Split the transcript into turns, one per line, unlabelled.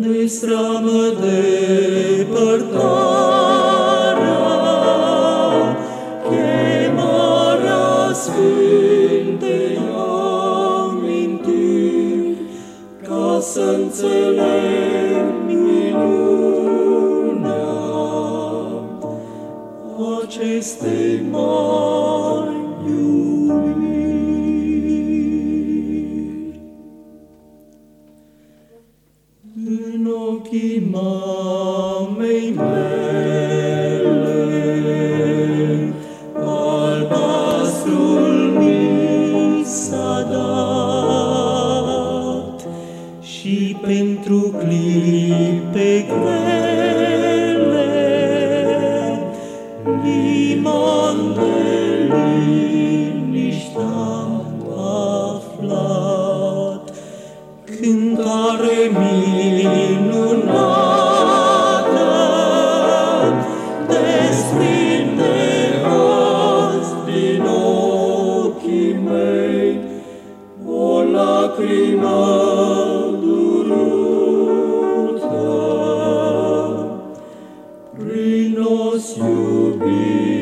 De sramă depărtarea, chemarea Sfintei amintiri, ca să înțeleg acestei mari ochii mamei mele, albastrul mi s-a dat și pentru clipe grele, liman de liniște am aflat, cântare minunată, lacrima duruta, prinos iubit.